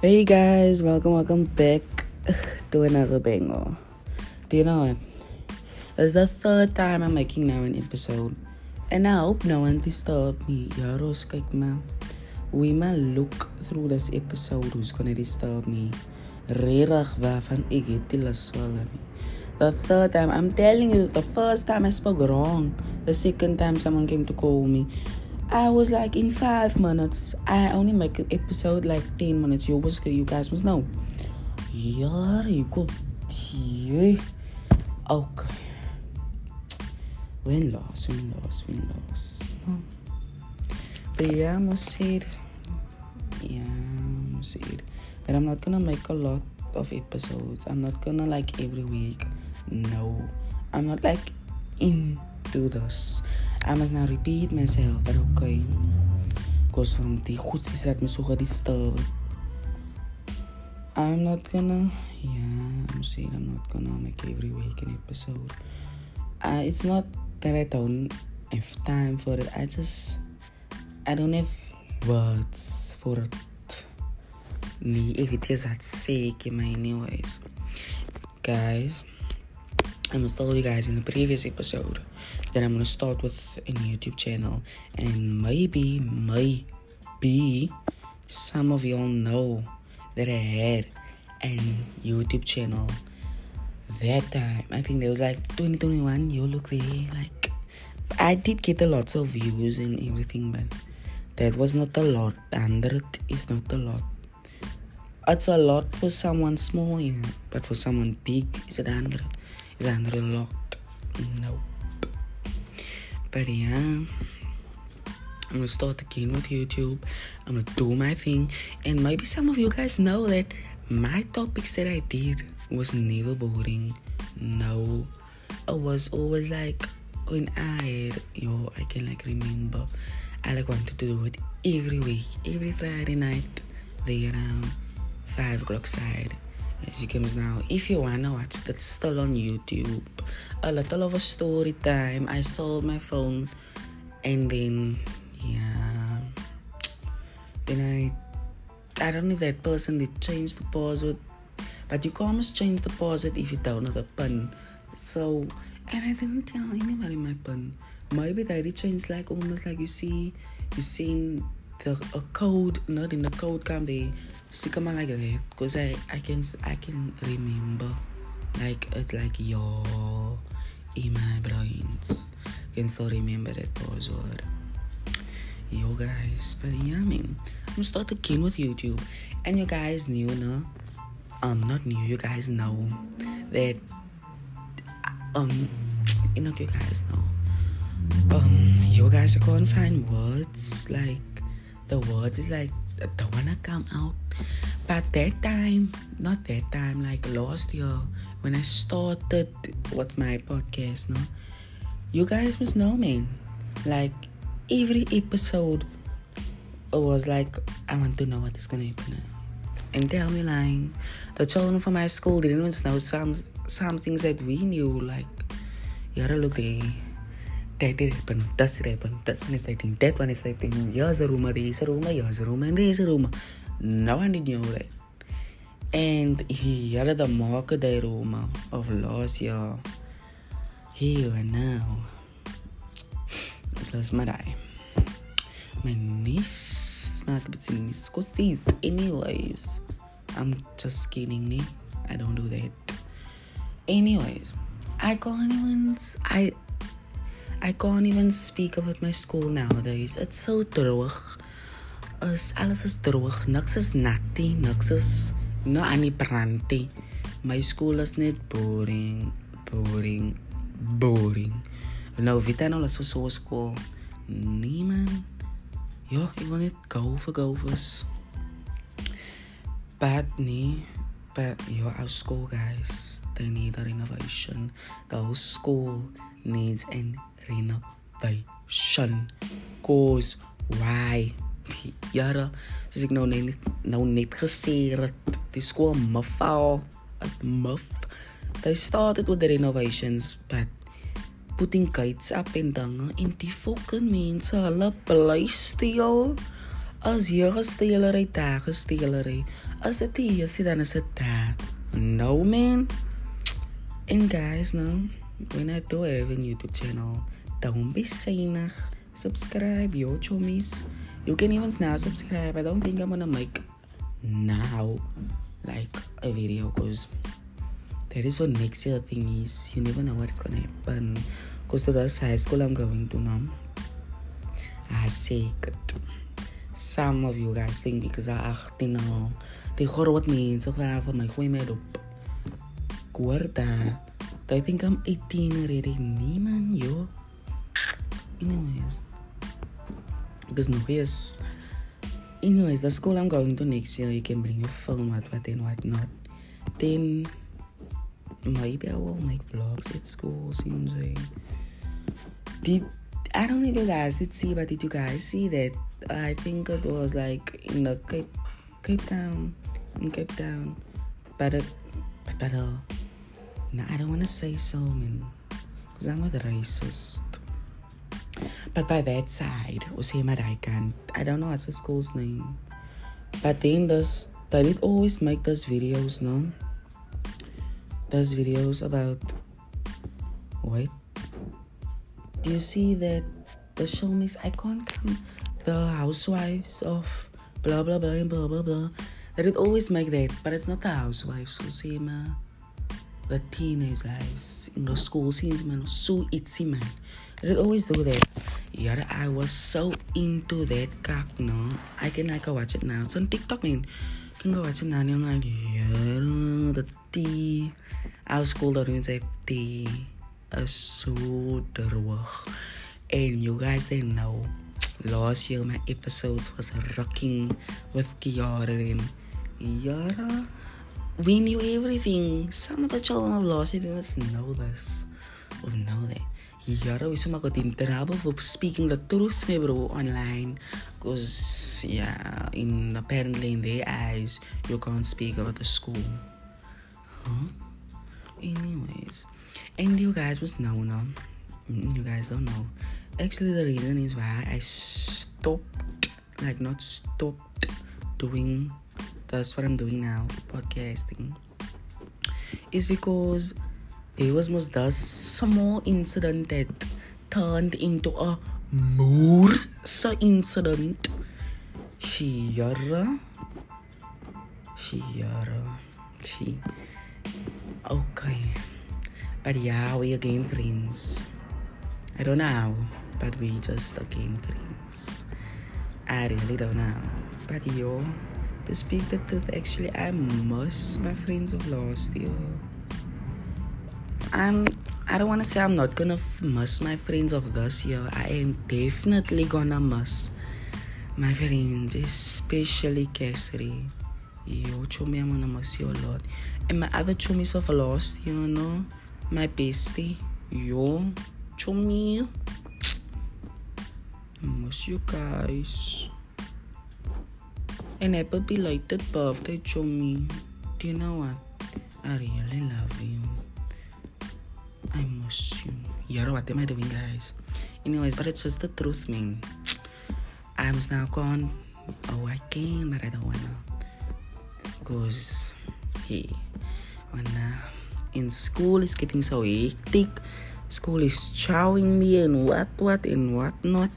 Hey guys, welcome, welcome back to another banger. Do you know what? It's the third time I'm making now an episode. And I hope no one disturb me. Yaros, kijk. We man look through this episode who's gonna disturb me. Rerig waarvan ik het last The third time, I'm telling you, the first time I spoke wrong. The second time someone came to call me. I was like in five minutes. I only make an episode like ten minutes. You was you guys must know. Yeah, you go. Okay. Win loss, win loss, win loss. But yeah, I must say. Yeah, I must say. But I'm not gonna make a lot of episodes. I'm not gonna like every week. No. I'm not like into this. I must now repeat myself, but okay. Because from the goedjes dat me so gedisturb. I'm not gonna, yeah, I'm saying I'm not gonna make every week an episode. Uh, it's not that I don't have time for it. I just, I don't have words for it. Nee, ek weet jy wat ek my anyways. Guys, I must tell you guys in the previous episode that I'm gonna start with a YouTube channel, and maybe, maybe some of y'all know that I had a YouTube channel that time. I think there was like 2021. You look there, like I did get a lot of views and everything, but that was not a lot. 100 is not a lot. It's a lot for someone small, but for someone big, is it 100? Is 100 a lot? Nope. But yeah, I'm gonna start again with YouTube. I'm gonna do my thing, and maybe some of you guys know that my topics that I did was never boring. No, I was always like when I yo, I can like remember. I like wanted to do it every week, every Friday night, there around five o'clock side as you comes now if you wanna watch that's still on youtube a little of a story time i sold my phone and then yeah. Then i i don't know if that person did change the password but you can almost change the password if you don't know the pin. So and i didn't tell anybody my pin. Maybe they did change like almost like you see you seen the a code not in the code come they Sikama like that because I, I can I can remember like it's like yo in my brains. Can still remember that password. Yo guys but yeah I mean I'm start again with YouTube. And you guys knew no? Um not new you guys know that um you know you guys know. Um you guys gonna find words like the words is like I don't wanna come out. But that time, not that time, like last year, when I started with my podcast, no, you guys must know, me. Like every episode, was like I want to know what is gonna happen now. And tell me, like the children from my school didn't even know some some things that we knew, like you gotta look there that did happen, das did happen, that's one is thing, that one is thing, here's a rumor, there's a rumor, here's a rumor, and there's a rumor. No one know that. And here are the market day rumor of last year. Here and now. That's my die. My niece, my niece, anyways. I'm just kidding, me. I don't do that. Anyways, I can't even. I I can't even speak about my school nowadays. It's so droog. Is alles is droog. Niks is natty. Niks is no aan. My school is net boring. Boring. Boring. Nou, weet jy nou dat so school? Nee man. Ja, ek wil net go for golfers. Bad nee. But yeah, our school guys, they need a renovation. The whole school needs an renovation. Cause why? Jare, soos ek nou net nou net gesê het, die skool mafal, at muff. They started with the renovations, but putting kites up and down in die fucking mense hulle bly stil. As hier gesteelery, daar gesteelery. As dit hier is, dan is dit daar. No man. And guys, no, when I do have a YouTube channel, don't be saying subscribe, yo chummies. You can even now subscribe. I don't think I'm gonna make now like a video because that is what next year thing is. You never know what's gonna happen. Because to the high school I'm going to now. I say it. Some of you guys think because I 18 nou. Die groot mense vanaf van my gooi my dop. Guarda. I think I'm 18 already. Nee man, yo. Anyways. Because no yes. Anyways, the school I'm going to next year, you can bring your film, what, what, and what not. Then maybe I will make vlogs at school, seems like. Did I don't know if you guys did see, but did you guys see that? I think it was like in the Cape Cape Town, in Cape Town, but it, but uh, no, I don't want to say so, man, because I'm not a racist. But by that side, Usemaraikan, I don't know what's the school's name, but then does they did always make those videos, no? Those videos about wait do you see that the show makes I can't come? The housewives of blah blah blah blah blah blah. That it always make that but it's not the housewives who say ma the teenage lives in the school scenes man so itsy man. It always do that. Yeah I was so into that cock no. I can like go watch it now. It's on TikTok man. Can go watch it now. And I'm like yeah the tea our school don't even say tea so droog. And you guys didn't know, last year my episodes was rocking with Kiara and Yara. We knew everything. Some of the children of year didn't know this. Or know that. Yara, we somehow got in trouble for speaking the truth, me bro, online. Because, yeah, in apparently in their eyes, you can't speak about the school. Huh? Anyways. And you guys must know now. Mm, you guys don't know. Actually, the reason is why I stopped, like not stopped doing that's what I'm doing now, podcasting. Is because there was most a small incident that turned into a more incident. Shiara. Shiara. She. Okay. But yeah, we again friends. I don't know, but we just again friends. I really don't know. But yo, speak the truth, actually, I miss my friends of last year. I'm. I don't want to say I'm not gonna miss my friends of this year. I am definitely gonna miss my friends, especially Cassidy. Yo, chummy, I'm gonna miss you a lot. And my other chummies of last you know my bestie, yo, chummy. I miss you guys. And happy belated birthday, chummy. Do you know what? I really love you. I miss you. Yeah, what am I doing, guys? Anyways, but it's just the truth, man. I was now gone. Oh, I can, but I don't wanna. Cause, hey, wanna in school is getting so hectic. School is chowing me and what, what, and what not.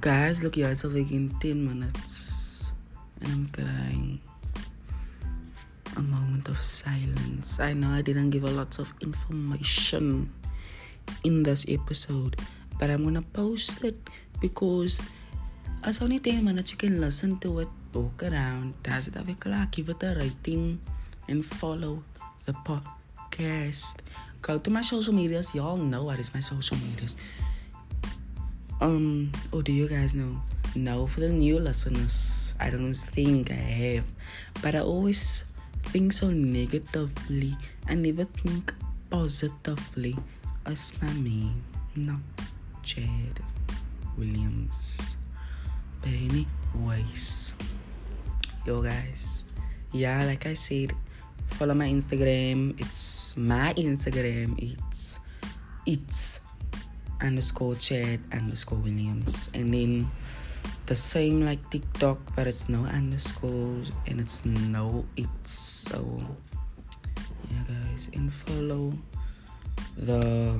Guys, look, yeah, it's already in 10 minutes. And I'm crying. A moment of silence. I know I didn't give a lot of information in this episode, but I'm gonna post it because as only 10 minutes you can listen to it, walk around, does it have give it a rating, and follow the podcast. Go to my social medias. Y'all know what is my social medias. Um, or do you guys know? No, for the new listeners, I don't think I have, but I always think so negatively. I never think positively. As my name, no, Chad Williams. But anyways, yo guys, yeah, like I said, follow my Instagram. It's my Instagram. It's it's underscore Chad underscore Williams. And then the same like TikTok, but it's no underscores and it's no it's so yeah guys and follow the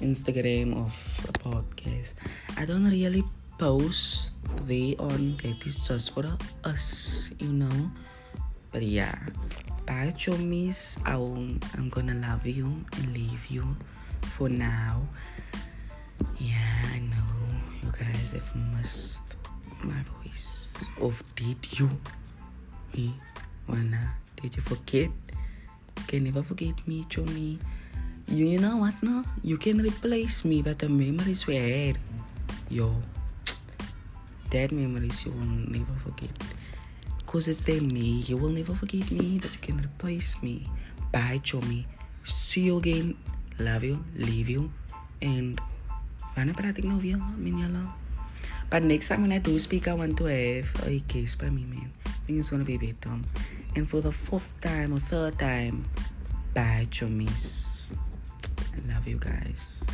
Instagram of a podcast. I don't really post there on that is just for us, you know. But yeah. Bye chummies. I'm gonna love you and leave you for now. Yeah, I know you guys have missed my voice. Of did you? Me? Wanna? Did you forget? Can never forget me, Chomi. You, you know what now? You can replace me, but the memories we had, yo, that memories you will never forget. Cause it's then me, you will never forget me, but you can replace me. Bye, Chomi. See you again. Love you, leave you, and wanna ik nou weer? But next time when I do speak, I want to have a case by me, man. I think it's gonna be better. And for the fourth time or third time, bye, chummies. I love you guys.